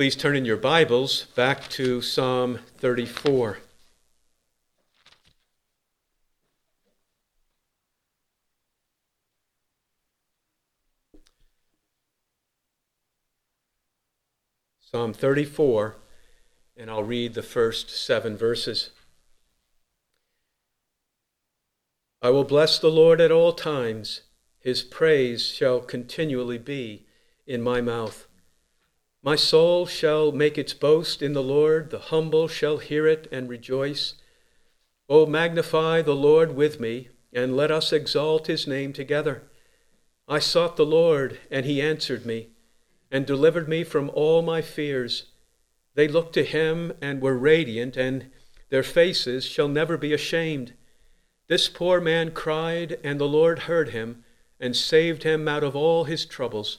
Please turn in your Bibles back to Psalm 34. Psalm 34, and I'll read the first seven verses. I will bless the Lord at all times. His praise shall continually be in my mouth. My soul shall make its boast in the Lord, the humble shall hear it and rejoice. O magnify the Lord with me, and let us exalt his name together. I sought the Lord, and he answered me, and delivered me from all my fears. They looked to him and were radiant, and their faces shall never be ashamed. This poor man cried, and the Lord heard him, and saved him out of all his troubles.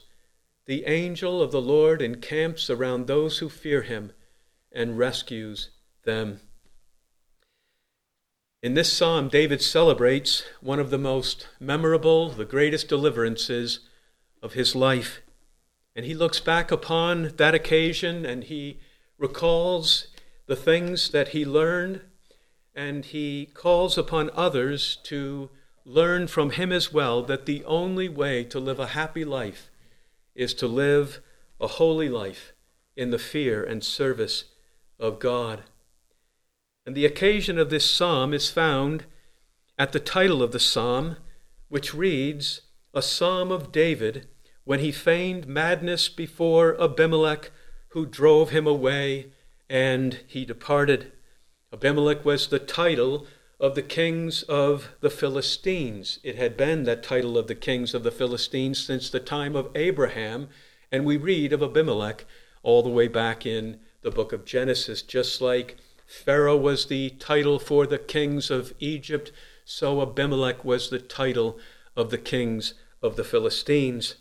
The angel of the Lord encamps around those who fear him and rescues them. In this psalm, David celebrates one of the most memorable, the greatest deliverances of his life. And he looks back upon that occasion and he recalls the things that he learned, and he calls upon others to learn from him as well that the only way to live a happy life is to live a holy life in the fear and service of God. And the occasion of this psalm is found at the title of the psalm, which reads, A Psalm of David when he feigned madness before Abimelech, who drove him away, and he departed. Abimelech was the title of the kings of the Philistines. It had been that title of the kings of the Philistines since the time of Abraham, and we read of Abimelech all the way back in the book of Genesis. Just like Pharaoh was the title for the kings of Egypt, so Abimelech was the title of the kings of the Philistines.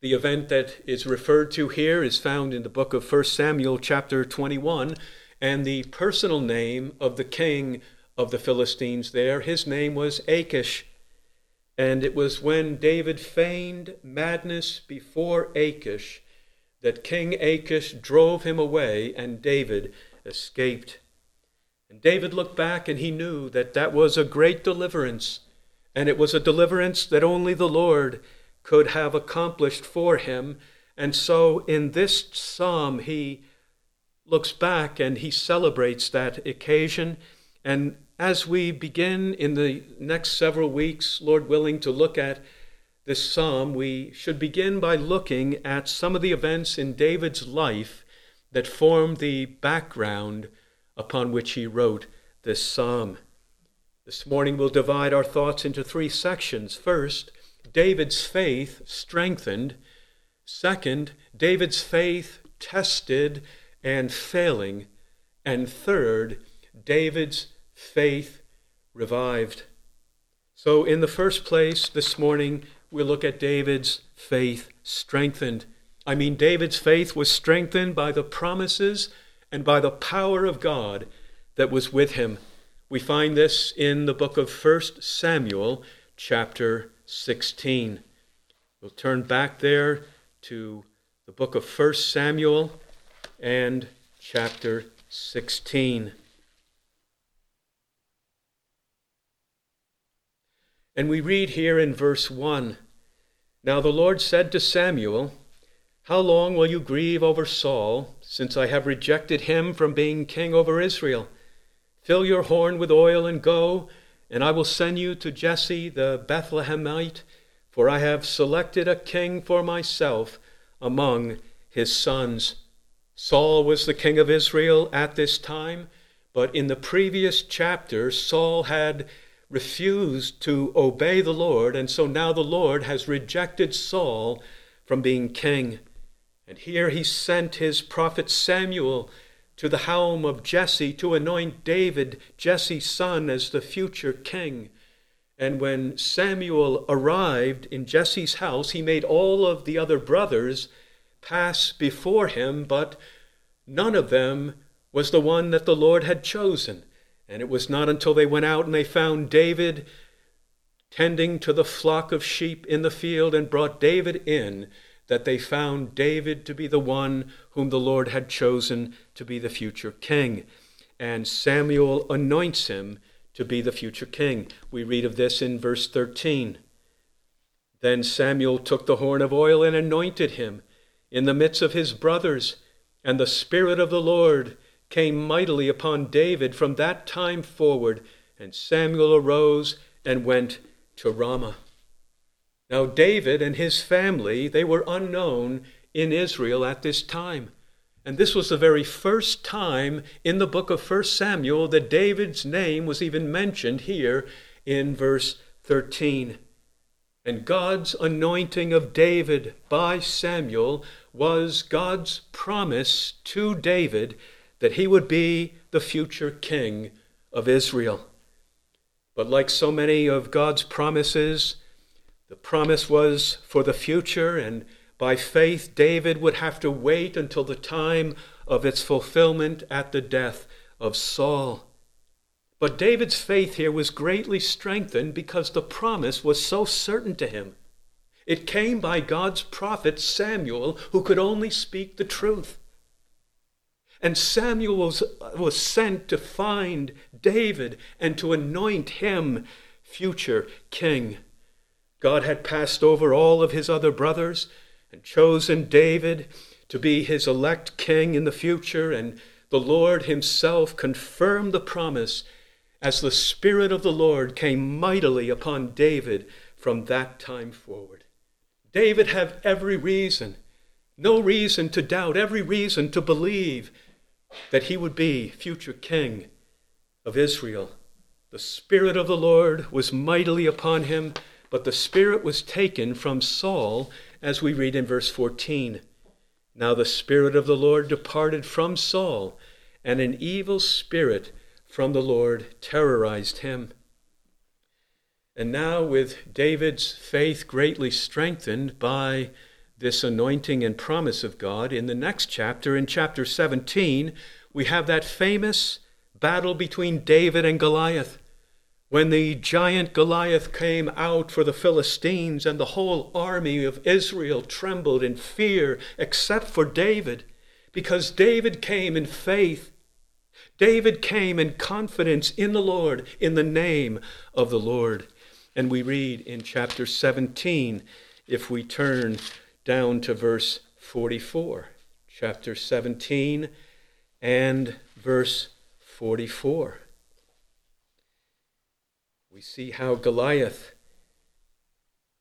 The event that is referred to here is found in the book of 1 Samuel, chapter 21, and the personal name of the king of the Philistines there. His name was Achish. And it was when David feigned madness before Achish that King Achish drove him away and David escaped. And David looked back and he knew that that was a great deliverance. And it was a deliverance that only the Lord could have accomplished for him. And so in this psalm, he looks back and he celebrates that occasion. And as we begin in the next several weeks, Lord willing, to look at this psalm, we should begin by looking at some of the events in David's life that form the background upon which he wrote this psalm. This morning we'll divide our thoughts into three sections. First, David's faith strengthened. Second, David's faith tested and failing. And third, David's faith revived. So, in the first place, this morning, we look at David's faith strengthened. I mean, David's faith was strengthened by the promises and by the power of God that was with him. We find this in the book of 1 Samuel, chapter 16. We'll turn back there to the book of 1 Samuel and chapter 16. And we read here in verse 1 Now the Lord said to Samuel, How long will you grieve over Saul, since I have rejected him from being king over Israel? Fill your horn with oil and go, and I will send you to Jesse the Bethlehemite, for I have selected a king for myself among his sons. Saul was the king of Israel at this time, but in the previous chapter, Saul had refused to obey the Lord, and so now the Lord has rejected Saul from being king. And here he sent his prophet Samuel to the home of Jesse to anoint David, Jesse's son, as the future king. And when Samuel arrived in Jesse's house, he made all of the other brothers pass before him, but none of them was the one that the Lord had chosen. And it was not until they went out and they found David tending to the flock of sheep in the field and brought David in that they found David to be the one whom the Lord had chosen to be the future king. And Samuel anoints him to be the future king. We read of this in verse 13. Then Samuel took the horn of oil and anointed him in the midst of his brothers, and the Spirit of the Lord came mightily upon David from that time forward. And Samuel arose and went to Ramah. Now, David and his family, they were unknown in Israel at this time. And this was the very first time in the book of 1 Samuel that David's name was even mentioned here in verse 13. And God's anointing of David by Samuel was God's promise to David that he would be the future king of Israel. But like so many of God's promises, the promise was for the future, and by faith, David would have to wait until the time of its fulfillment at the death of Saul. But David's faith here was greatly strengthened because the promise was so certain to him. It came by God's prophet Samuel, who could only speak the truth. And Samuel was, was sent to find David and to anoint him future king. God had passed over all of his other brothers and chosen David to be his elect king in the future, and the Lord himself confirmed the promise as the Spirit of the Lord came mightily upon David from that time forward. David had every reason, no reason to doubt, every reason to believe that he would be future king of Israel. The Spirit of the Lord was mightily upon him but the Spirit was taken from Saul, as we read in verse 14. Now the Spirit of the Lord departed from Saul, and an evil spirit from the Lord terrorized him. And now, with David's faith greatly strengthened by this anointing and promise of God, in the next chapter, in chapter 17, we have that famous battle between David and Goliath. When the giant Goliath came out for the Philistines, and the whole army of Israel trembled in fear, except for David, because David came in faith. David came in confidence in the Lord, in the name of the Lord. And we read in chapter 17, if we turn down to verse 44. Chapter 17 and verse 44 we see how Goliath,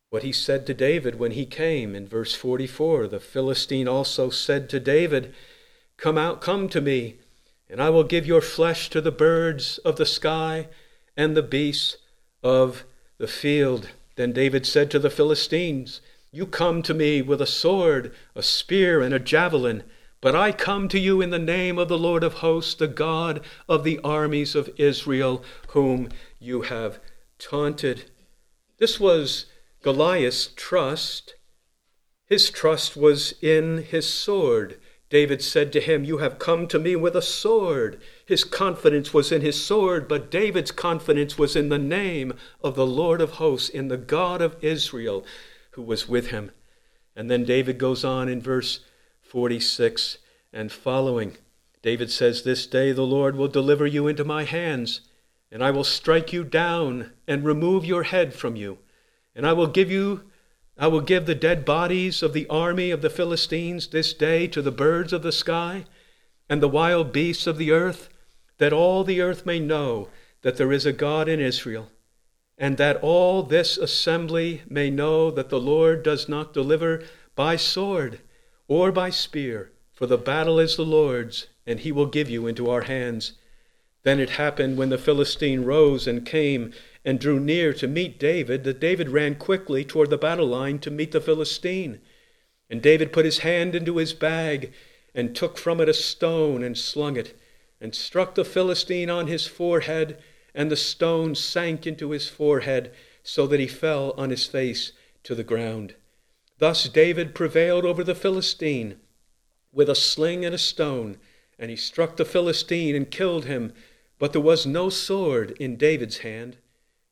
what he said to David when he came in verse 44. The Philistine also said to David, Come out, come to me, and I will give your flesh to the birds of the sky and the beasts of the field. Then David said to the Philistines, You come to me with a sword, a spear, and a javelin. But I come to you in the name of the Lord of hosts, the God of the armies of Israel, whom you have taunted. This was Goliath's trust. His trust was in his sword. David said to him, You have come to me with a sword. His confidence was in his sword, but David's confidence was in the name of the Lord of hosts, in the God of Israel who was with him. And then David goes on in verse 46 and following. David says, This day the Lord will deliver you into my hands, and I will strike you down and remove your head from you. And I will give you I will give the dead bodies of the army of the Philistines this day to the birds of the sky and the wild beasts of the earth, that all the earth may know that there is a God in Israel, and that all this assembly may know that the Lord does not deliver by sword or by spear, for the battle is the Lord's, and he will give you into our hands. Then it happened when the Philistine rose and came and drew near to meet David, that David ran quickly toward the battle line to meet the Philistine. And David put his hand into his bag and took from it a stone and slung it, and struck the Philistine on his forehead, and the stone sank into his forehead, so that he fell on his face to the ground. Thus David prevailed over the Philistine with a sling and a stone, and he struck the Philistine and killed him, but there was no sword in David's hand.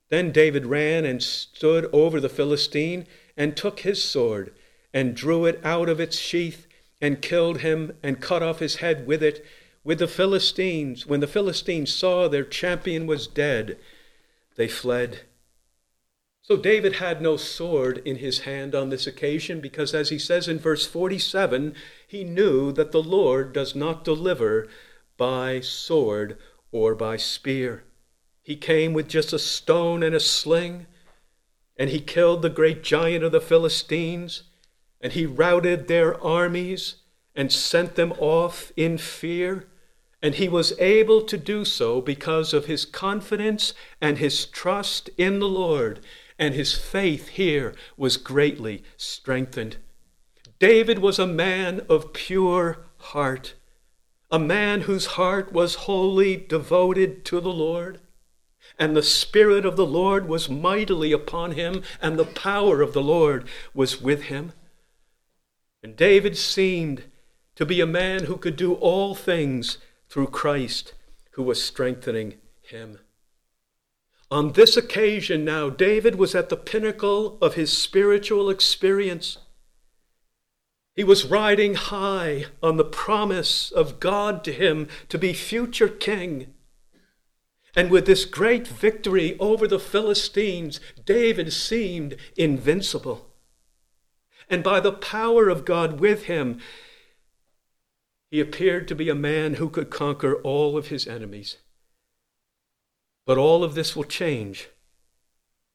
Then David ran and stood over the Philistine and took his sword and drew it out of its sheath and killed him and cut off his head with it. With the Philistines, when the Philistines saw their champion was dead, they fled. So David had no sword in his hand on this occasion because, as he says in verse 47, he knew that the Lord does not deliver by sword or by spear. He came with just a stone and a sling, and he killed the great giant of the Philistines, and he routed their armies and sent them off in fear. And he was able to do so because of his confidence and his trust in the Lord, and his faith here was greatly strengthened. David was a man of pure heart, a man whose heart was wholly devoted to the Lord. And the Spirit of the Lord was mightily upon him, and the power of the Lord was with him. And David seemed to be a man who could do all things through Christ who was strengthening him. On this occasion now, David was at the pinnacle of his spiritual experience. He was riding high on the promise of God to him to be future king. And with this great victory over the Philistines, David seemed invincible. And by the power of God with him, he appeared to be a man who could conquer all of his enemies. But all of this will change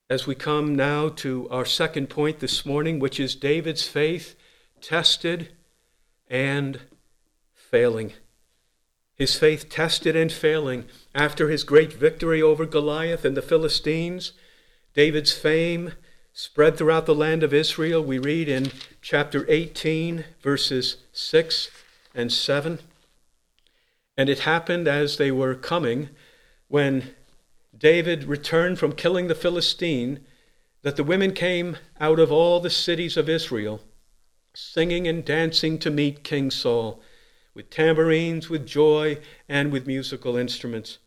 as we come now to our second point this morning, which is David's faith tested and failing his faith tested and failing. After his great victory over Goliath and the Philistines, David's fame spread throughout the land of Israel. We read in chapter 18, verses 6 and 7. And it happened as they were coming, when David returned from killing the Philistine, that the women came out of all the cities of Israel, singing and dancing to meet King Saul with tambourines, with joy, and with musical instruments.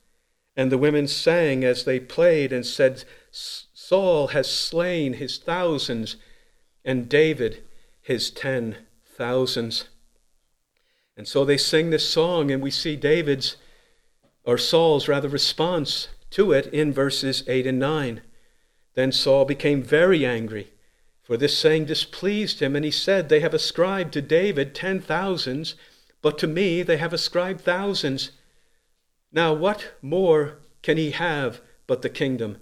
And the women sang as they played and said, Saul has slain his thousands, and David his ten thousands. And so they sing this song, and we see David's, or Saul's rather, response to it in verses 8 and 9. Then Saul became very angry, for this saying displeased him, and he said, They have ascribed to David ten thousands but to me they have ascribed thousands. Now what more can he have but the kingdom?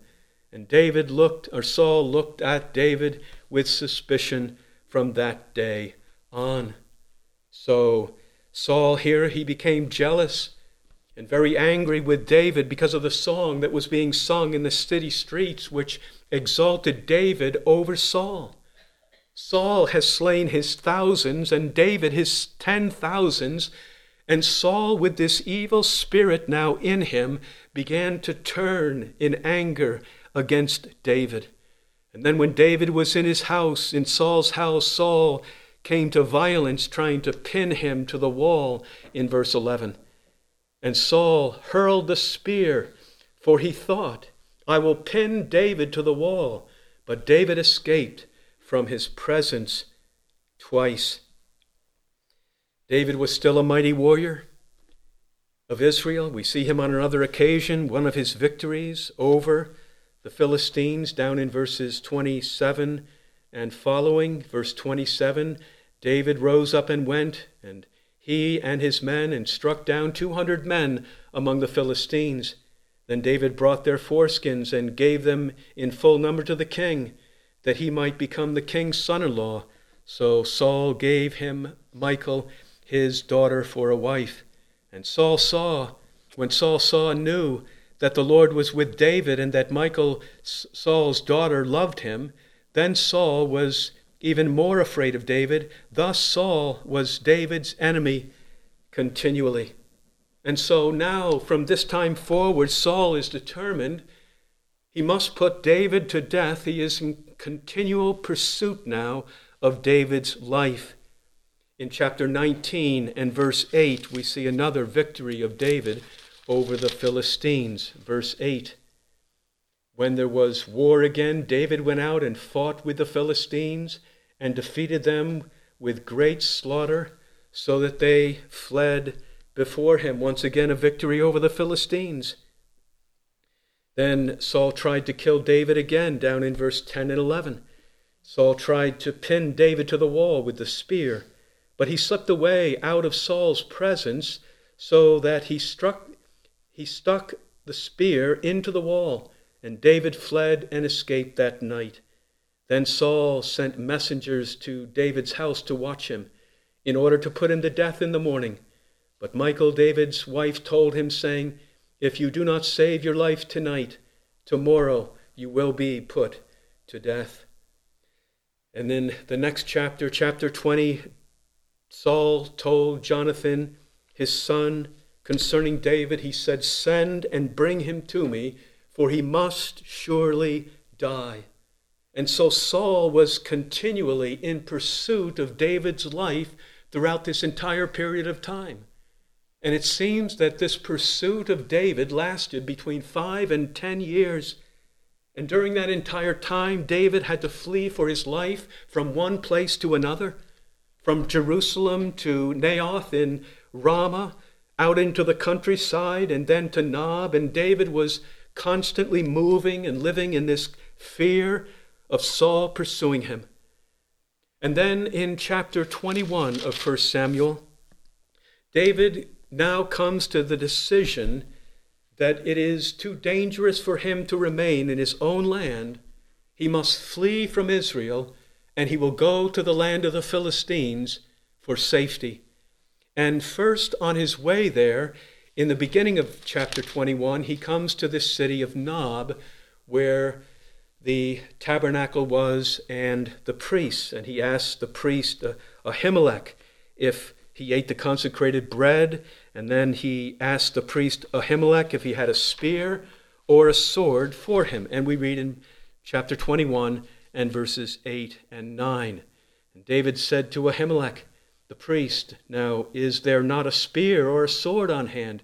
And David looked, or Saul looked at David with suspicion from that day on. So Saul here, he became jealous and very angry with David because of the song that was being sung in the city streets, which exalted David over Saul. Saul has slain his thousands and David his ten thousands. And Saul, with this evil spirit now in him, began to turn in anger against David. And then, when David was in his house, in Saul's house, Saul came to violence, trying to pin him to the wall in verse 11. And Saul hurled the spear, for he thought, I will pin David to the wall. But David escaped from his presence twice. David was still a mighty warrior of Israel. We see him on another occasion, one of his victories over the Philistines, down in verses 27 and following. Verse 27 David rose up and went, and he and his men, and struck down 200 men among the Philistines. Then David brought their foreskins and gave them in full number to the king that he might become the king's son in law. So Saul gave him Michal, his daughter, for a wife. And Saul saw, when Saul saw knew that the Lord was with David and that Michal, Saul's daughter, loved him, then Saul was even more afraid of David. Thus Saul was David's enemy continually. And so now, from this time forward, Saul is determined he must put David to death. He is in continual pursuit now of David's life. In chapter 19 and verse 8, we see another victory of David over the Philistines. Verse 8 When there was war again, David went out and fought with the Philistines, and defeated them with great slaughter, so that they fled before him. Once again, a victory over the Philistines. Then Saul tried to kill David again, down in verse 10 and 11. Saul tried to pin David to the wall with the spear, but he slipped away out of Saul's presence so that he struck he stuck the spear into the wall, and David fled and escaped that night. Then Saul sent messengers to David's house to watch him, in order to put him to death in the morning. But Michal, David's wife, told him, saying, If you do not save your life tonight, tomorrow you will be put to death. And then the next chapter, chapter 20, Saul told Jonathan, his son, concerning David, he said, Send and bring him to me, for he must surely die. And so Saul was continually in pursuit of David's life throughout this entire period of time. And it seems that this pursuit of David lasted between five and ten years. And during that entire time, David had to flee for his life from one place to another, from Jerusalem to Naioth in Ramah, out into the countryside, and then to Nob. And David was constantly moving and living in this fear of Saul pursuing him. And then in chapter 21 of 1 Samuel, David now comes to the decision that it is too dangerous for him to remain in his own land. He must flee from Israel, and he will go to the land of the Philistines for safety. And first, on his way there, in the beginning of chapter 21, he comes to this city of Nob, where the tabernacle was and the priests. And he asks the priest uh, Ahimelech if he ate the consecrated bread, and then he asked the priest Ahimelech if he had a spear or a sword for him. And we read in chapter 21 and verses 8 and 9. And David said to Ahimelech, the priest, Now is there not a spear or a sword on hand?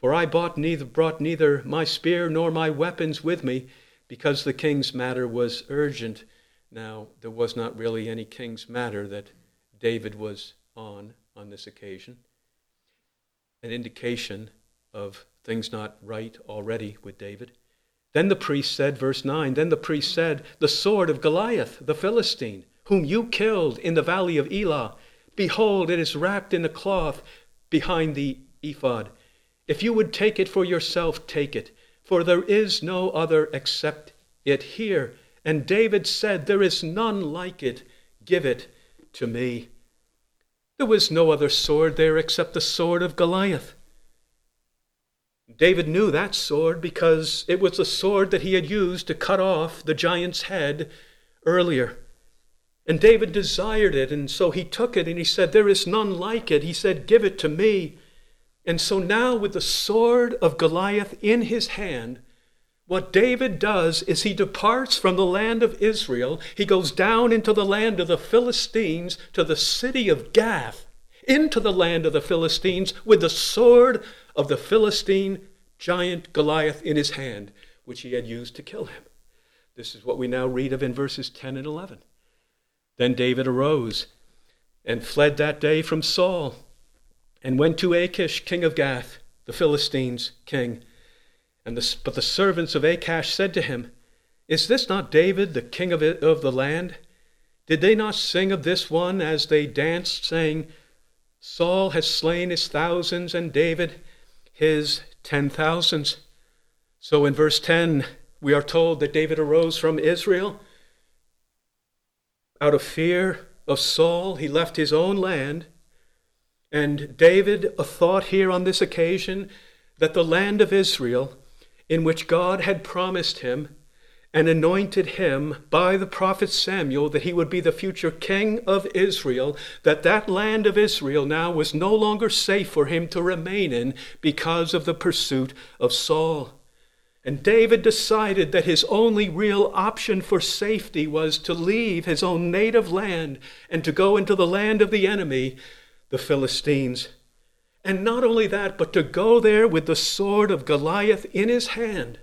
For I bought neither, brought neither my spear nor my weapons with me, because the king's matter was urgent. Now, there was not really any king's matter that David was on on this occasion, an indication of things not right already with David. Then the priest said, verse 9, then the priest said, The sword of Goliath, the Philistine, whom you killed in the valley of Elah, behold, it is wrapped in a cloth behind the ephod. If you would take it for yourself, take it, for there is no other except it here. And David said, There is none like it. Give it to me. There was no other sword there except the sword of Goliath. David knew that sword because it was the sword that he had used to cut off the giant's head earlier. And David desired it, and so he took it and he said, There is none like it. He said, Give it to me. And so now, with the sword of Goliath in his hand, what David does is he departs from the land of Israel. He goes down into the land of the Philistines to the city of Gath, into the land of the Philistines with the sword of the Philistine giant Goliath in his hand, which he had used to kill him. This is what we now read of in verses 10 and 11. Then David arose and fled that day from Saul and went to Achish, king of Gath, the Philistines' king. And the, but the servants of Achish said to him, Is this not David, the king of, it, of the land? Did they not sing of this one as they danced, saying, Saul has slain his thousands and David his ten thousands? So in verse 10, we are told that David arose from Israel. Out of fear of Saul, he left his own land. And David, thought here on this occasion that the land of Israel in which God had promised him and anointed him by the prophet Samuel that he would be the future king of Israel, that that land of Israel now was no longer safe for him to remain in because of the pursuit of Saul. And David decided that his only real option for safety was to leave his own native land and to go into the land of the enemy, the Philistines. And not only that, but to go there with the sword of Goliath in his hand.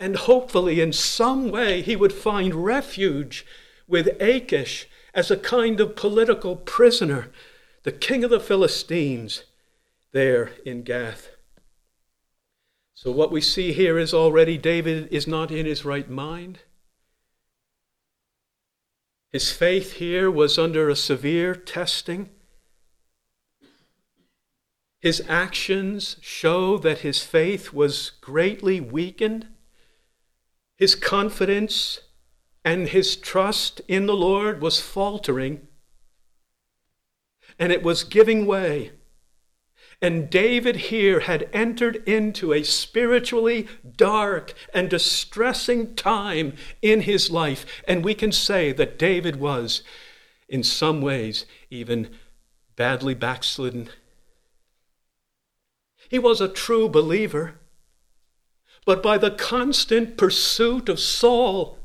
And hopefully, in some way, he would find refuge with Achish as a kind of political prisoner, the king of the Philistines, there in Gath. So, what we see here is already David is not in his right mind. His faith here was under a severe testing. His actions show that his faith was greatly weakened. His confidence and his trust in the Lord was faltering, and it was giving way. And David here had entered into a spiritually dark and distressing time in his life. And we can say that David was, in some ways, even badly backslidden. He was a true believer, but by the constant pursuit of Saul,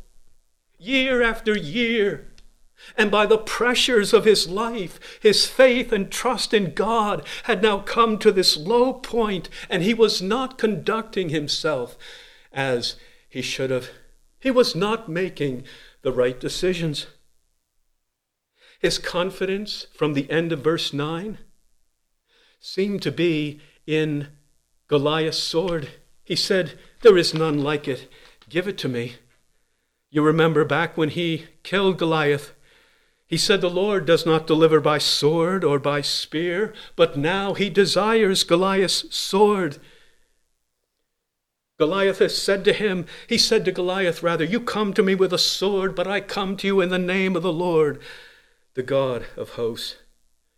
year after year, and by the pressures of his life, his faith and trust in God had now come to this low point, and he was not conducting himself as he should have. He was not making the right decisions. His confidence from the end of verse 9 seemed to be in Goliath's sword. He said, There is none like it. Give it to me. You remember back when he killed Goliath, he said, The Lord does not deliver by sword or by spear, but now he desires Goliath's sword. Goliath has said to him, he said to Goliath, rather, You come to me with a sword, but I come to you in the name of the Lord, the God of hosts.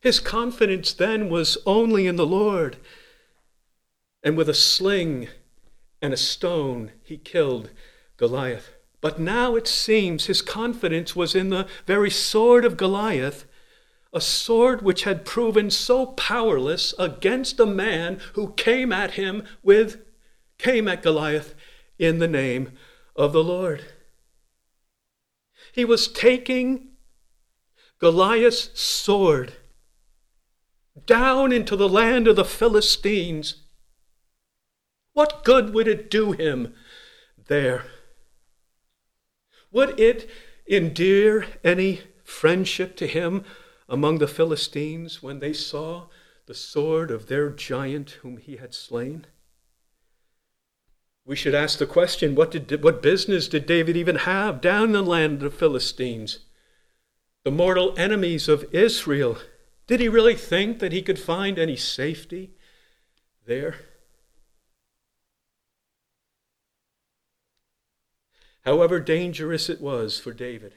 His confidence then was only in the Lord. And with a sling and a stone, he killed Goliath. But now it seems his confidence was in the very sword of Goliath, a sword which had proven so powerless against a man who came at him with, came at Goliath in the name of the Lord. He was taking Goliath's sword down into the land of the Philistines. What good would it do him there? Would it endear any friendship to him among the Philistines when they saw the sword of their giant whom he had slain? We should ask the question what, did, what business did David even have down in the land of the Philistines? The mortal enemies of Israel. Did he really think that he could find any safety there? However dangerous it was for David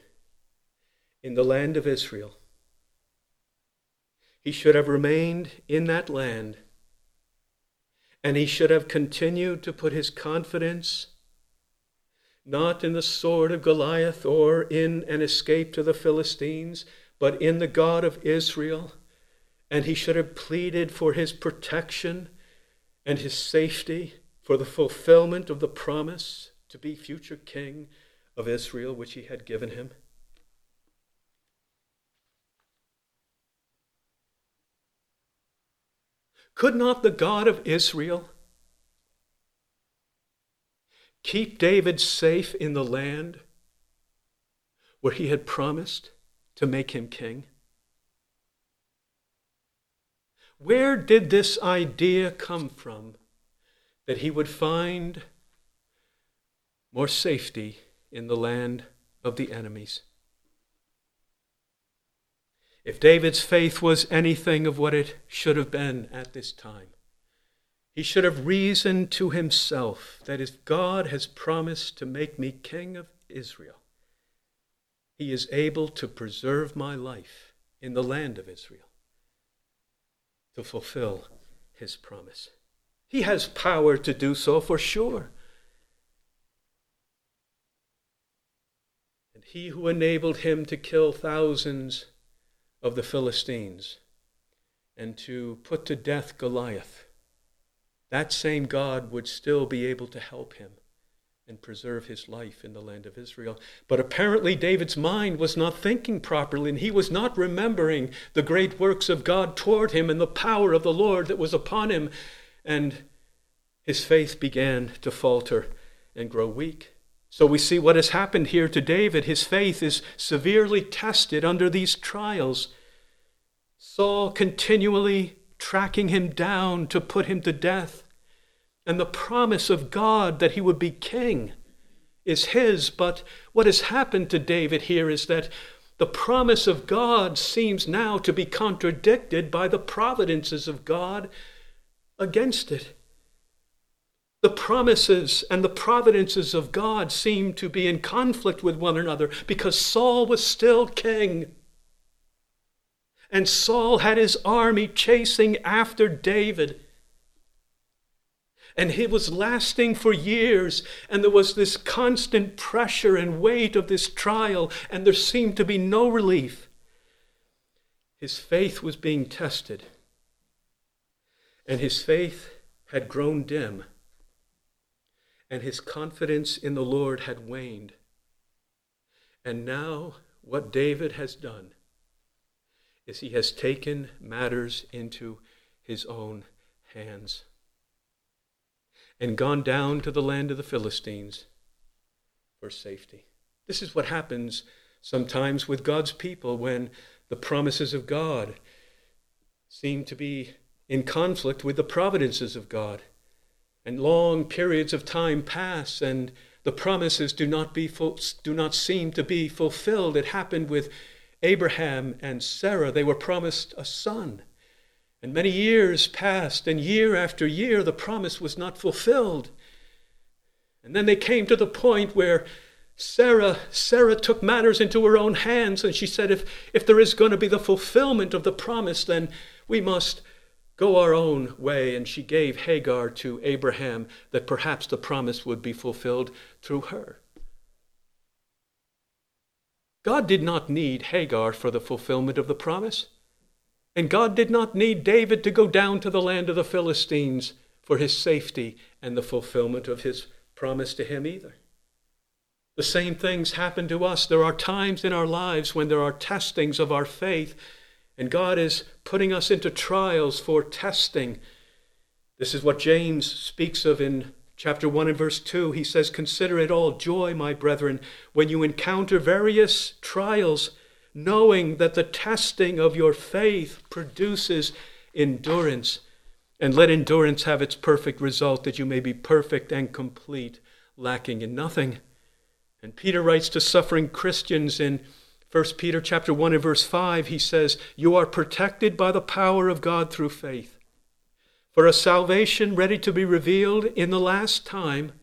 in the land of Israel. He should have remained in that land, and he should have continued to put his confidence not in the sword of Goliath or in an escape to the Philistines, but in the God of Israel. And he should have pleaded for his protection and his safety for the fulfillment of the promise to be future king of Israel, which he had given him. Could not the God of Israel keep David safe in the land where he had promised to make him king? Where did this idea come from that he would find more safety in the land of the enemies. If David's faith was anything of what it should have been at this time, he should have reasoned to himself that if God has promised to make me king of Israel, he is able to preserve my life in the land of Israel to fulfill his promise. He has power to do so for sure. He who enabled him to kill thousands of the Philistines and to put to death Goliath, that same God would still be able to help him and preserve his life in the land of Israel. But apparently, David's mind was not thinking properly, and he was not remembering the great works of God toward him and the power of the Lord that was upon him. And his faith began to falter and grow weak. So we see what has happened here to David. His faith is severely tested under these trials. Saul continually tracking him down to put him to death. And the promise of God that he would be king is his. But what has happened to David here is that the promise of God seems now to be contradicted by the providences of God against it. The promises and the providences of God seem to be in conflict with one another because Saul was still king. And Saul had his army chasing after David. And it was lasting for years, and there was this constant pressure and weight of this trial, and there seemed to be no relief. His faith was being tested, and his faith had grown dim and his confidence in the Lord had waned. And now, what David has done is he has taken matters into his own hands and gone down to the land of the Philistines for safety. This is what happens sometimes with God's people when the promises of God seem to be in conflict with the providences of God and long periods of time pass and the promises do not, be do not seem to be fulfilled. It happened with Abraham and Sarah. They were promised a son. And many years passed, and year after year, the promise was not fulfilled. And then they came to the point where Sarah, Sarah took matters into her own hands, and she said, if, if there is going to be the fulfillment of the promise, then we must go our own way. And she gave Hagar to Abraham that perhaps the promise would be fulfilled through her. God did not need Hagar for the fulfillment of the promise. And God did not need David to go down to the land of the Philistines for his safety and the fulfillment of his promise to him either. The same things happen to us. There are times in our lives when there are testings of our faith and God is putting us into trials for testing. This is what James speaks of in chapter 1 and verse 2. He says, Consider it all joy, my brethren, when you encounter various trials, knowing that the testing of your faith produces endurance. And let endurance have its perfect result, that you may be perfect and complete, lacking in nothing. And Peter writes to suffering Christians in 1 Peter chapter 1 and verse 5, he says, You are protected by the power of God through faith. For a salvation ready to be revealed in the last time.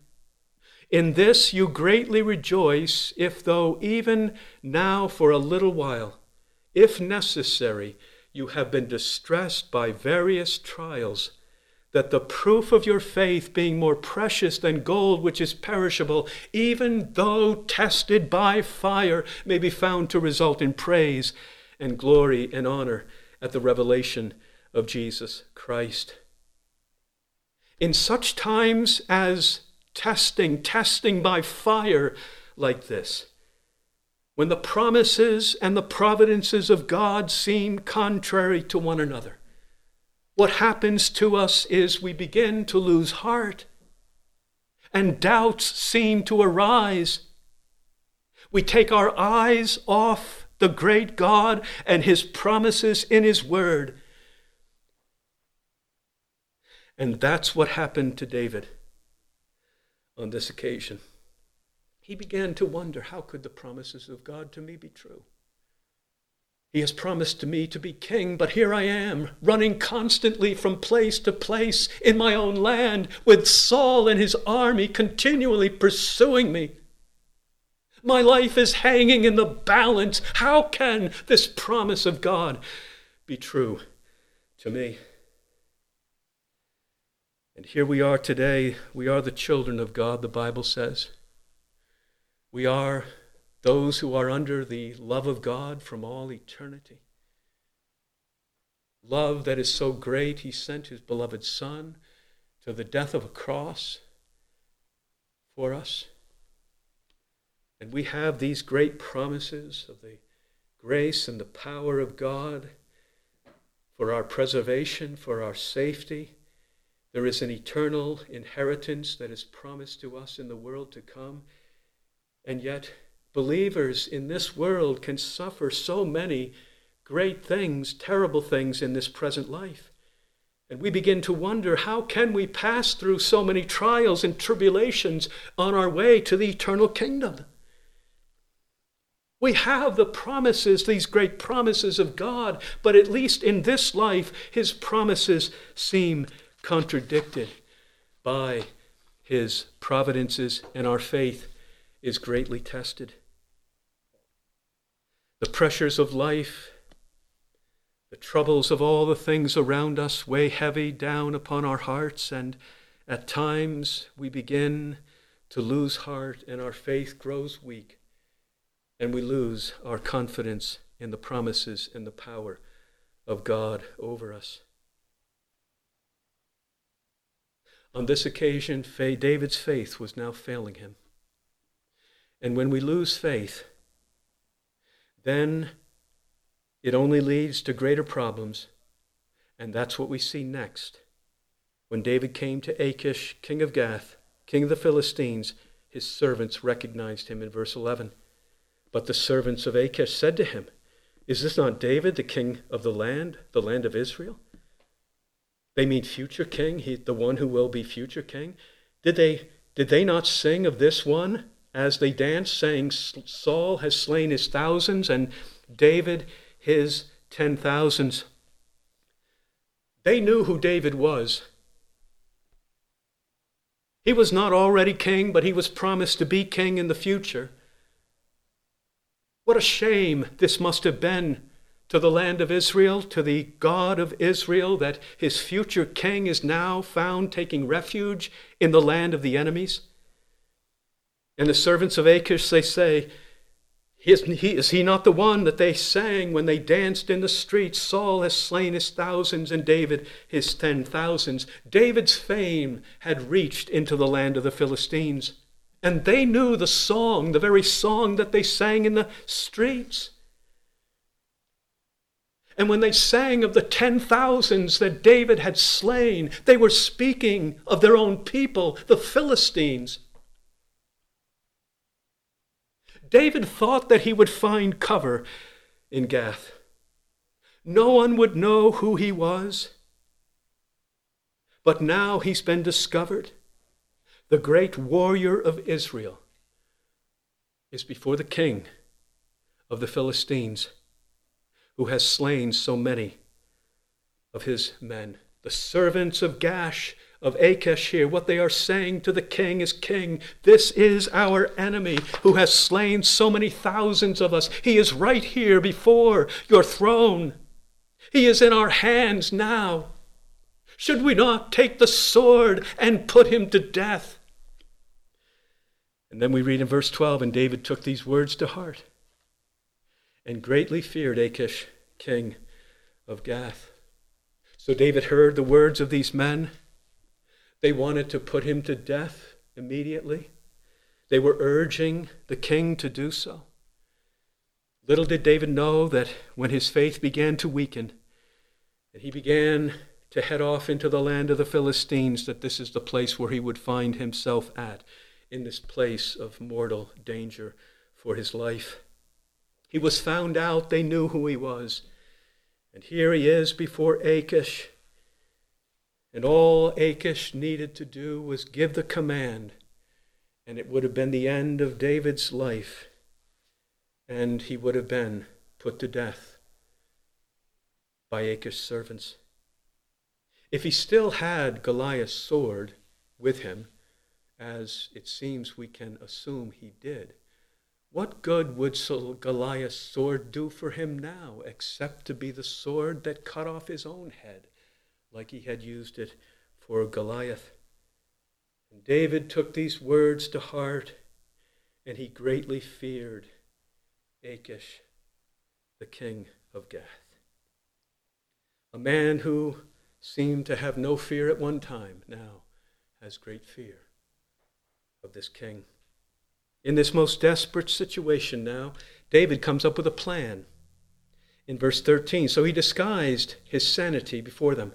In this you greatly rejoice, if though even now for a little while, if necessary, you have been distressed by various trials that the proof of your faith, being more precious than gold which is perishable, even though tested by fire, may be found to result in praise and glory and honor at the revelation of Jesus Christ. In such times as testing, testing by fire like this, when the promises and the providences of God seem contrary to one another, what happens to us is we begin to lose heart, and doubts seem to arise. We take our eyes off the great God and His promises in His Word. And that's what happened to David on this occasion. He began to wonder how could the promises of God to me be true? He has promised to me to be king, but here I am, running constantly from place to place in my own land, with Saul and his army continually pursuing me. My life is hanging in the balance. How can this promise of God be true to me? And here we are today. We are the children of God, the Bible says. We are those who are under the love of God from all eternity. Love that is so great, he sent his beloved Son to the death of a cross for us. And we have these great promises of the grace and the power of God for our preservation, for our safety. There is an eternal inheritance that is promised to us in the world to come And yet, believers in this world can suffer so many great things, terrible things in this present life. And we begin to wonder how can we pass through so many trials and tribulations on our way to the eternal kingdom? We have the promises, these great promises of God, but at least in this life, his promises seem contradicted by his providences, and our faith is greatly tested. The pressures of life the troubles of all the things around us weigh heavy down upon our hearts, and at times we begin to lose heart and our faith grows weak, and we lose our confidence in the promises and the power of God over us. On this occasion, David's faith was now failing him. And when we lose faith, then it only leads to greater problems, and that's what we see next. When David came to Achish, king of Gath, king of the Philistines, his servants recognized him in verse 11. But the servants of Achish said to him, Is this not David, the king of the land, the land of Israel? They mean future king, he, the one who will be future king. Did they, did they not sing of this one as they danced, saying, Saul has slain his thousands and David his ten thousands. They knew who David was. He was not already king, but he was promised to be king in the future. What a shame this must have been to the land of Israel, to the God of Israel, that his future king is now found taking refuge in the land of the enemies. And the servants of Achish, they say, is he, is he not the one that they sang when they danced in the streets? Saul has slain his thousands and David his ten thousands. David's fame had reached into the land of the Philistines. And they knew the song, the very song that they sang in the streets. And when they sang of the ten thousands that David had slain, they were speaking of their own people, the Philistines. David thought that he would find cover in Gath. No one would know who he was. But now he's been discovered. The great warrior of Israel is before the king of the Philistines, who has slain so many of his men. The servants of Gath of Achish here, what they are saying to the king is, King, this is our enemy who has slain so many thousands of us. He is right here before your throne. He is in our hands now. Should we not take the sword and put him to death? And then we read in verse 12, and David took these words to heart and greatly feared Achish, king of Gath. So David heard the words of these men they wanted to put him to death immediately. They were urging the king to do so. Little did David know that when his faith began to weaken, and he began to head off into the land of the Philistines, that this is the place where he would find himself at, in this place of mortal danger for his life. He was found out, they knew who he was. And here he is before Achish, and all Achish needed to do was give the command, and it would have been the end of David's life, and he would have been put to death by Achish's servants. If he still had Goliath's sword with him, as it seems we can assume he did, what good would Goliath's sword do for him now, except to be the sword that cut off his own head? Like he had used it for Goliath. And David took these words to heart, and he greatly feared Achish, the king of Gath. A man who seemed to have no fear at one time now has great fear of this king. In this most desperate situation now, David comes up with a plan. In verse 13, so he disguised his sanity before them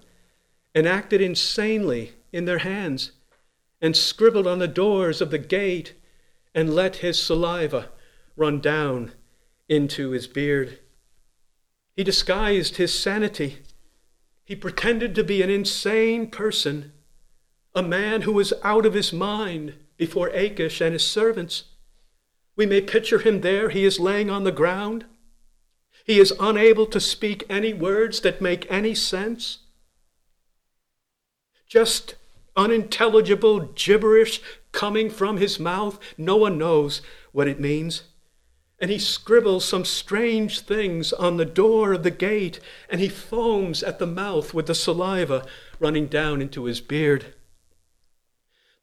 and acted insanely in their hands, and scribbled on the doors of the gate and let his saliva run down into his beard. He disguised his sanity. He pretended to be an insane person, a man who was out of his mind before Achish and his servants. We may picture him there. He is laying on the ground. He is unable to speak any words that make any sense. Just unintelligible gibberish coming from his mouth. No one knows what it means. And he scribbles some strange things on the door of the gate, and he foams at the mouth with the saliva running down into his beard.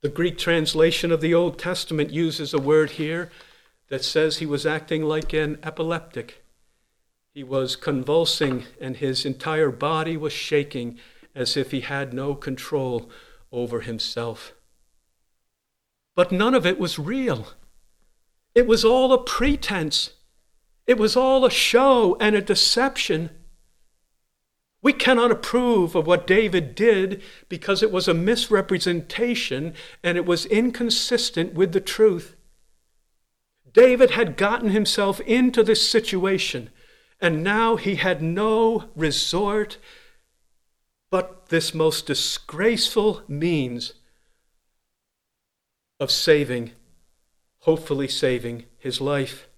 The Greek translation of the Old Testament uses a word here that says he was acting like an epileptic. He was convulsing, and his entire body was shaking as if he had no control over himself. But none of it was real. It was all a pretense. It was all a show and a deception. We cannot approve of what David did because it was a misrepresentation and it was inconsistent with the truth. David had gotten himself into this situation, and now he had no resort but this most disgraceful means of saving, hopefully saving his life.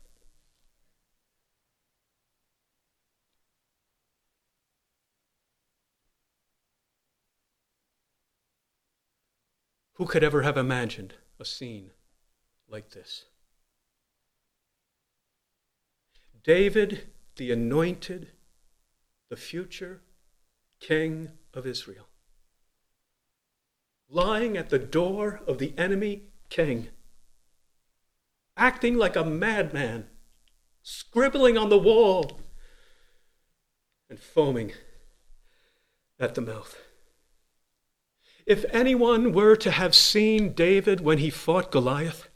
Who could ever have imagined a scene like this? David, the anointed, the future king of Israel, lying at the door of the enemy king, acting like a madman, scribbling on the wall, and foaming at the mouth. If anyone were to have seen David when he fought Goliath,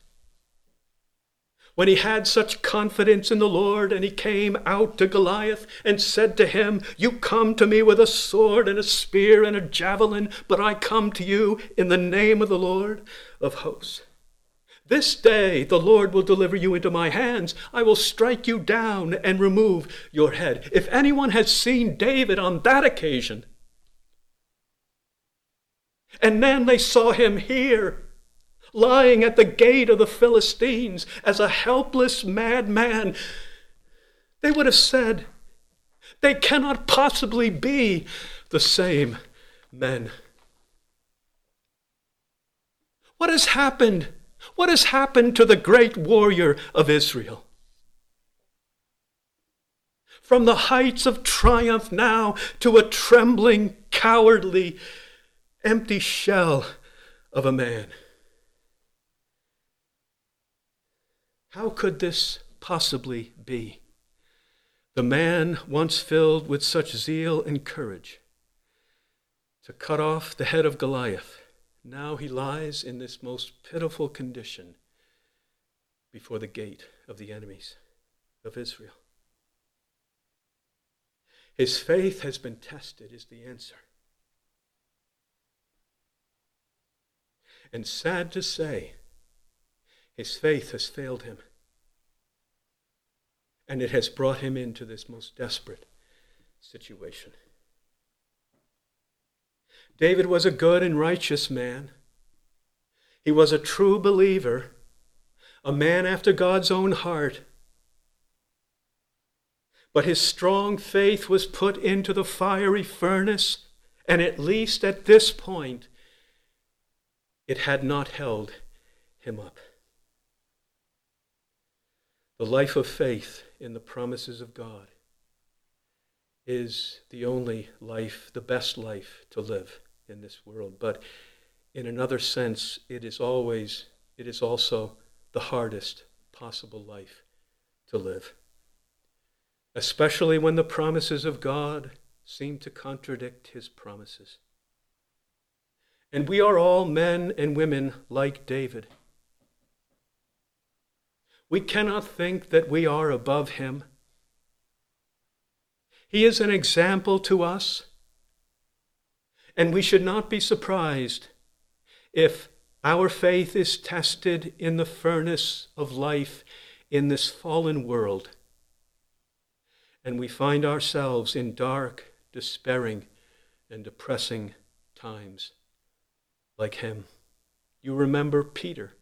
when he had such confidence in the Lord, and he came out to Goliath and said to him, You come to me with a sword and a spear and a javelin, but I come to you in the name of the Lord of hosts. This day the Lord will deliver you into my hands. I will strike you down and remove your head. If anyone has seen David on that occasion, and then they saw him here lying at the gate of the Philistines as a helpless madman, they would have said, They cannot possibly be the same men. What has happened? What has happened to the great warrior of Israel? From the heights of triumph now to a trembling, cowardly, empty shell of a man. How could this possibly be? The man once filled with such zeal and courage to cut off the head of Goliath, now he lies in this most pitiful condition before the gate of the enemies of Israel. His faith has been tested, is the answer. And sad to say, his faith has failed him. And it has brought him into this most desperate situation. David was a good and righteous man. He was a true believer, a man after God's own heart. But his strong faith was put into the fiery furnace, and at least at this point, it had not held him up. The life of faith in the promises of God is the only life, the best life to live in this world. But in another sense, it is always, it is also the hardest possible life to live. Especially when the promises of God seem to contradict his promises. And we are all men and women like David. We cannot think that we are above him. He is an example to us, and we should not be surprised if Our faith is tested in the furnace of life in this fallen world. And we find ourselves in dark, despairing, and depressing times like him. You remember Peter.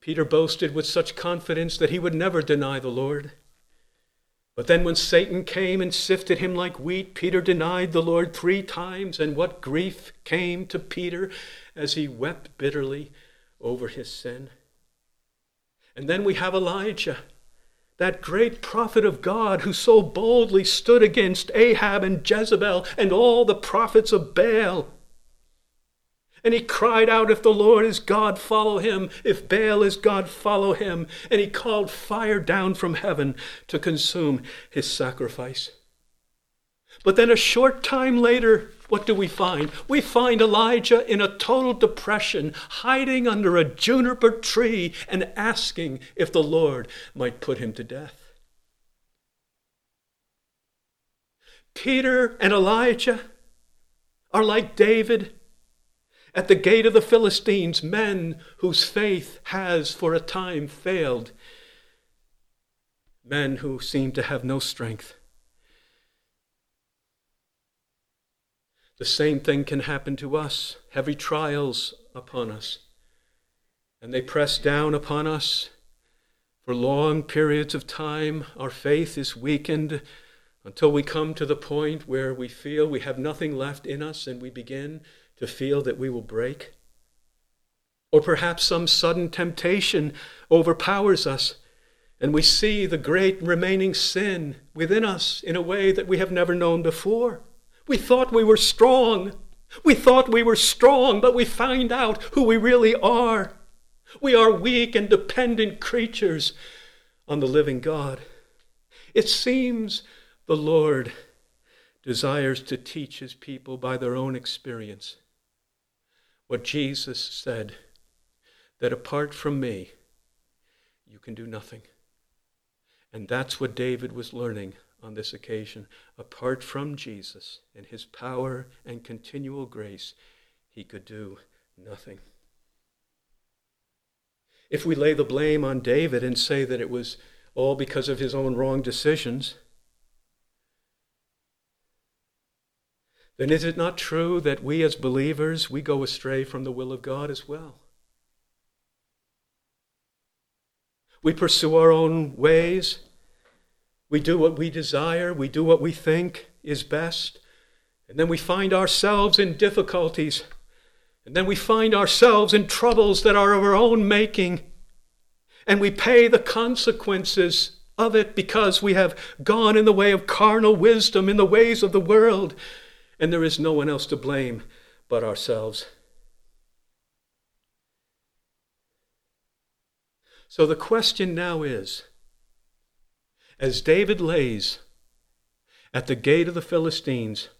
Peter boasted with such confidence that he would never deny the Lord. But then when Satan came and sifted him like wheat, Peter denied the Lord three times. And what grief came to Peter as he wept bitterly over his sin. And then we have Elijah, that great prophet of God who so boldly stood against Ahab and Jezebel and all the prophets of Baal. And he cried out, If the Lord is God, follow him. If Baal is God, follow him. And he called fire down from heaven to consume his sacrifice. But then a short time later, what do we find? We find Elijah in a total depression, hiding under a juniper tree and asking if the Lord might put him to death. Peter and Elijah are like David at the gate of the Philistines, men whose faith has for a time failed, men who seem to have no strength. The same thing can happen to us heavy trials upon us. And they press down upon us. For long periods of time, our faith is weakened until we come to the point where we feel we have nothing left in us and we begin to feel that we will break. Or perhaps some sudden temptation overpowers us and we see the great remaining sin within us in a way that we have never known before. We thought we were strong. We thought we were strong, but we find out who we really are. We are weak and dependent creatures on the living God. It seems the Lord desires to teach his people by their own experience what Jesus said that apart from me, you can do nothing. And that's what David was learning on this occasion. Apart from Jesus and his power and continual grace, he could do nothing. If we lay the blame on David and say that it was all because of his own wrong decisions, then is it not true that we as believers, we go astray from the will of God as well? We pursue our own ways. We do what we desire, we do what we think is best, and then we find ourselves in difficulties, and then we find ourselves in troubles that are of our own making, and we pay the consequences of it because we have gone in the way of carnal wisdom, in the ways of the world, and there is no one else to blame but ourselves. So the question now is as David lays at the gate of the Philistines,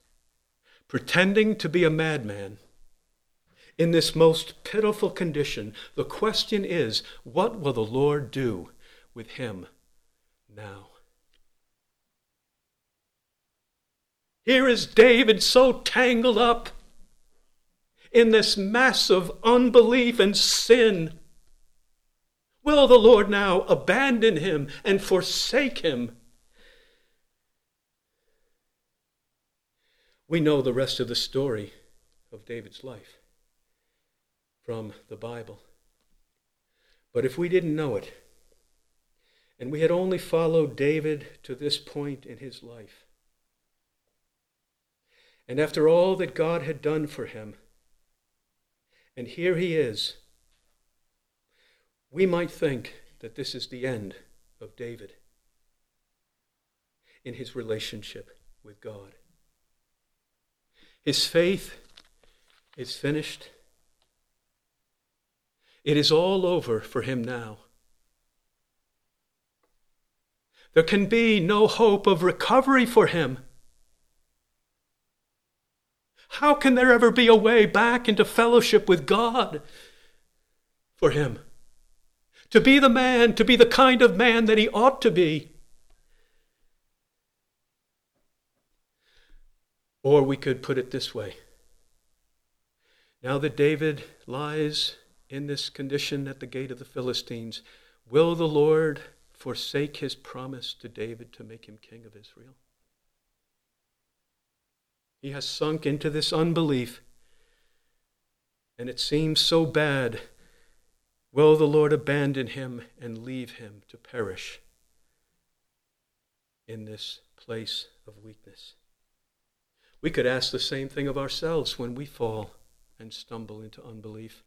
pretending to be a madman, in this most pitiful condition, the question is what will the Lord do with him now? Here is David so tangled up in this mass of unbelief and sin Will the Lord now abandon him and forsake him? We know the rest of the story of David's life from the Bible. But if we didn't know it, and we had only followed David to this point in his life, and after all that God had done for him, and here he is we might think that this is the end of David in his relationship with God. His faith is finished. It is all over for him now. There can be no hope of recovery for him. How can there ever be a way back into fellowship with God for him? to be the man, to be the kind of man that he ought to be. Or we could put it this way Now that David lies in this condition at the gate of the Philistines, will the Lord forsake his promise to David to make him king of Israel? He has sunk into this unbelief, and it seems so bad. Will the Lord abandon him and leave him to perish in this place of weakness? We could ask the same thing of ourselves when we fall and stumble into unbelief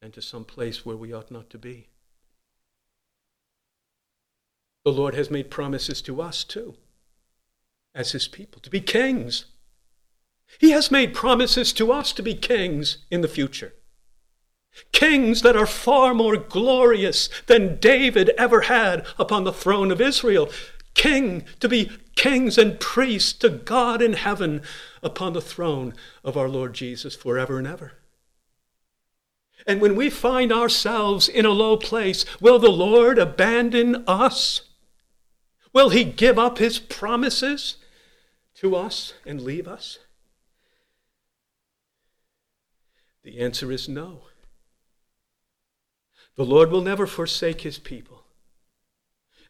and to some place where we ought not to be. The Lord has made promises to us too, as His people, to be kings. He has made promises to us to be kings in the future. Kings that are far more glorious than David ever had upon the throne of Israel. King, to be kings and priests to God in heaven upon the throne of our Lord Jesus forever and ever. And when we find ourselves in a low place, will the Lord abandon us? Will he give up his promises to us and leave us? The answer is no. The Lord will never forsake his people,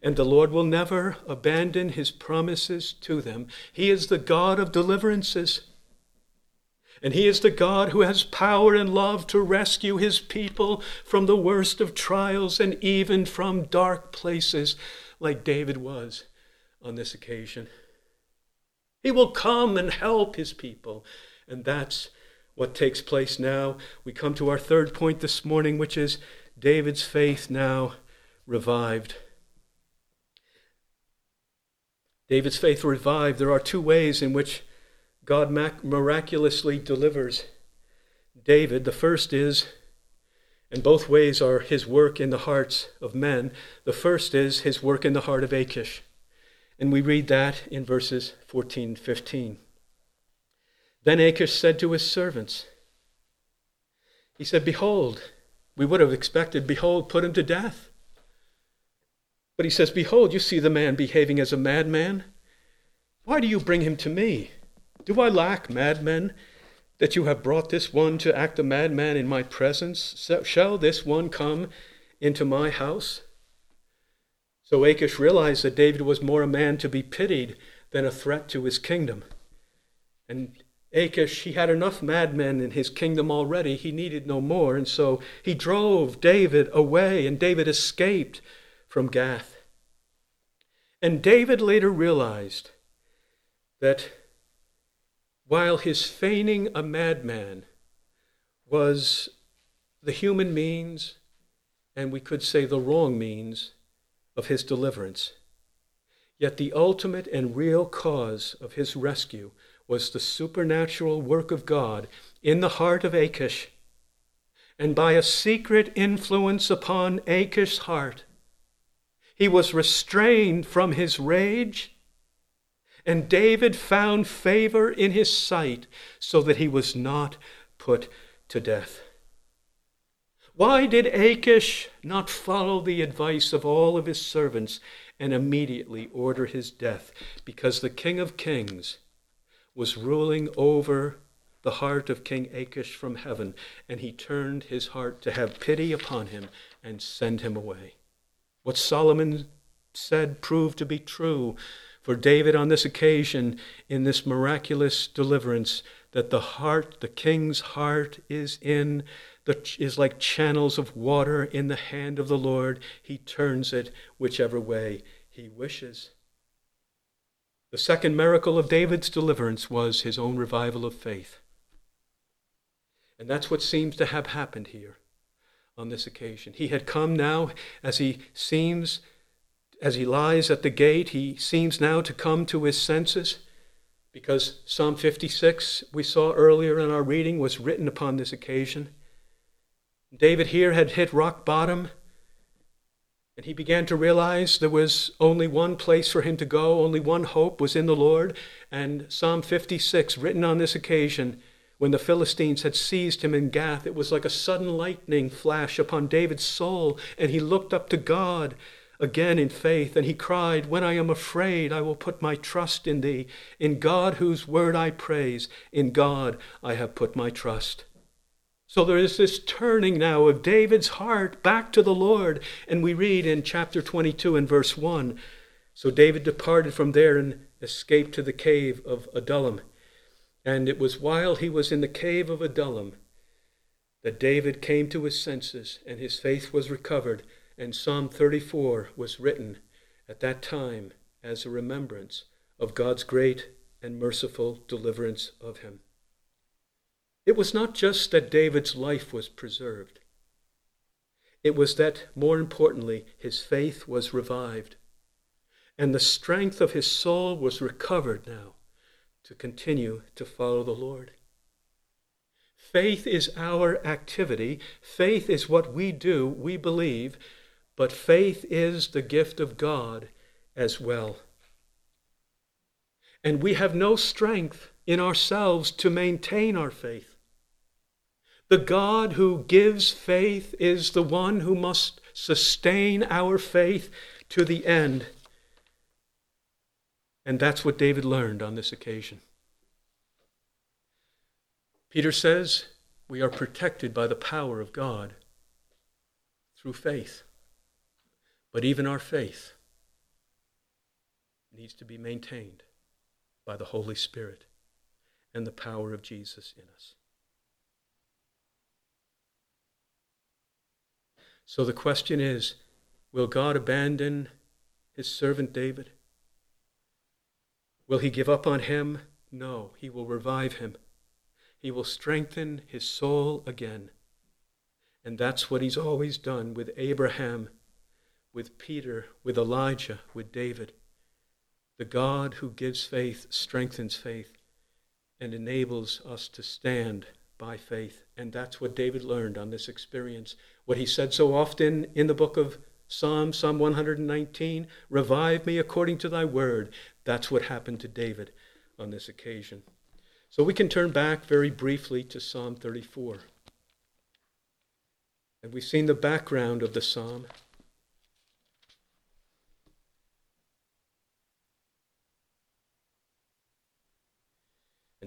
and the Lord will never abandon his promises to them. He is the God of deliverances. And he is the God who has power and love to rescue his people from the worst of trials and even from dark places, like David was on this occasion. He will come and help his people. And that's what takes place now. We come to our third point this morning, which is David's faith now revived. David's faith revived. There are two ways in which God miraculously delivers David. The first is, and both ways are his work in the hearts of men. The first is his work in the heart of Achish. And we read that in verses 14 15. Then Achish said to his servants, He said, Behold, we would have expected, Behold, put him to death. But he says, Behold, you see the man behaving as a madman. Why do you bring him to me? Do I lack madmen that you have brought this one to act a madman in my presence? Shall this one come into my house? So Achish realized that David was more a man to be pitied than a threat to his kingdom. And Achish, he had enough madmen in his kingdom already. He needed no more. And so he drove David away, and David escaped from Gath. And David later realized that while his feigning a madman was the human means, and we could say the wrong means, of his deliverance, yet the ultimate and real cause of his rescue was the supernatural work of God in the heart of Achish. And by a secret influence upon Achish's heart, he was restrained from his rage and David found favor in his sight so that he was not put to death. Why did Achish not follow the advice of all of his servants and immediately order his death? Because the King of Kings was ruling over the heart of King Achish from heaven, and he turned his heart to have pity upon him and send him away. What Solomon said proved to be true for David on this occasion in this miraculous deliverance that the heart, the king's heart, is in the, is like channels of water in the hand of the Lord. He turns it whichever way he wishes. The second miracle of David's deliverance was his own revival of faith. And that's what seems to have happened here on this occasion. He had come now, as he seems as he lies at the gate, he seems now to come to his senses because Psalm 56, we saw earlier in our reading, was written upon this occasion. David here had hit rock bottom, and he began to realize there was only one place for him to go, only one hope was in the Lord. And Psalm 56, written on this occasion, when the Philistines had seized him in Gath, it was like a sudden lightning flash upon David's soul, and he looked up to God again in faith, and he cried, When I am afraid, I will put my trust in thee. In God, whose word I praise, in God I have put my trust. So there is this turning now of David's heart back to the Lord. And we read in chapter 22 and verse 1 So David departed from there and escaped to the cave of Adullam. And it was while he was in the cave of Adullam that David came to his senses and his faith was recovered. And Psalm 34 was written at that time as a remembrance of God's great and merciful deliverance of him. It was not just that David's life was preserved, it was that, more importantly, his faith was revived, and the strength of his soul was recovered now to continue to follow the Lord. Faith is our activity. Faith is what we do, we believe, but faith is the gift of God as well. And we have no strength in ourselves to maintain our faith. The God who gives faith is the one who must sustain our faith to the end. And that's what David learned on this occasion. Peter says we are protected by the power of God through faith. But even our faith needs to be maintained by the Holy Spirit and the power of Jesus in us. So the question is will God abandon his servant David? Will he give up on him? No, he will revive him. He will strengthen his soul again. And that's what he's always done with Abraham, with Peter, with Elijah, with David. The God who gives faith strengthens faith and enables us to stand by faith. And that's what David learned on this experience. What he said so often in the book of Psalm, Psalm 119 Revive me according to thy word. That's what happened to David on this occasion. So we can turn back very briefly to Psalm 34. And we've seen the background of the psalm.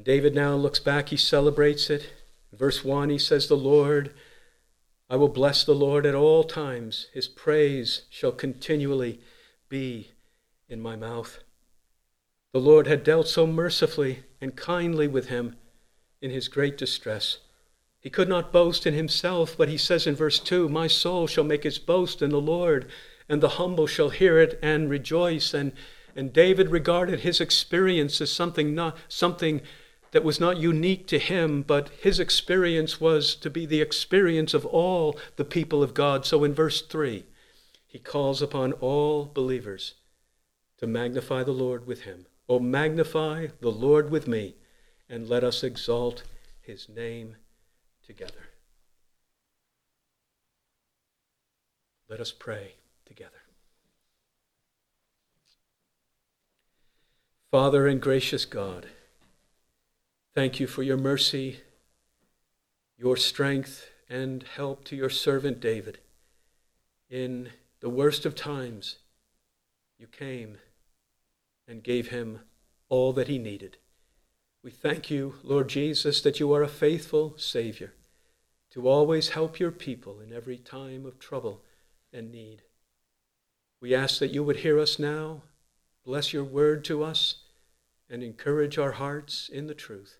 And David now looks back, he celebrates it. Verse 1, he says, The Lord, I will bless the Lord at all times. His praise shall continually be in my mouth. The Lord had dealt so mercifully and kindly with him in his great distress. He could not boast in himself, but he says in verse 2 My soul shall make its boast in the Lord, and the humble shall hear it and rejoice. And, and David regarded his experience as something, not, something that was not unique to him, but his experience was to be the experience of all the people of God. So in verse 3, he calls upon all believers to magnify the Lord with him. Oh, magnify the Lord with me, and let us exalt his name together. Let us pray together. Father and gracious God, Thank you for your mercy, your strength, and help to your servant David. In the worst of times, you came and gave him all that he needed. We thank you, Lord Jesus, that you are a faithful Savior to always help your people in every time of trouble and need. We ask that you would hear us now, bless your word to us, and encourage our hearts in the truth.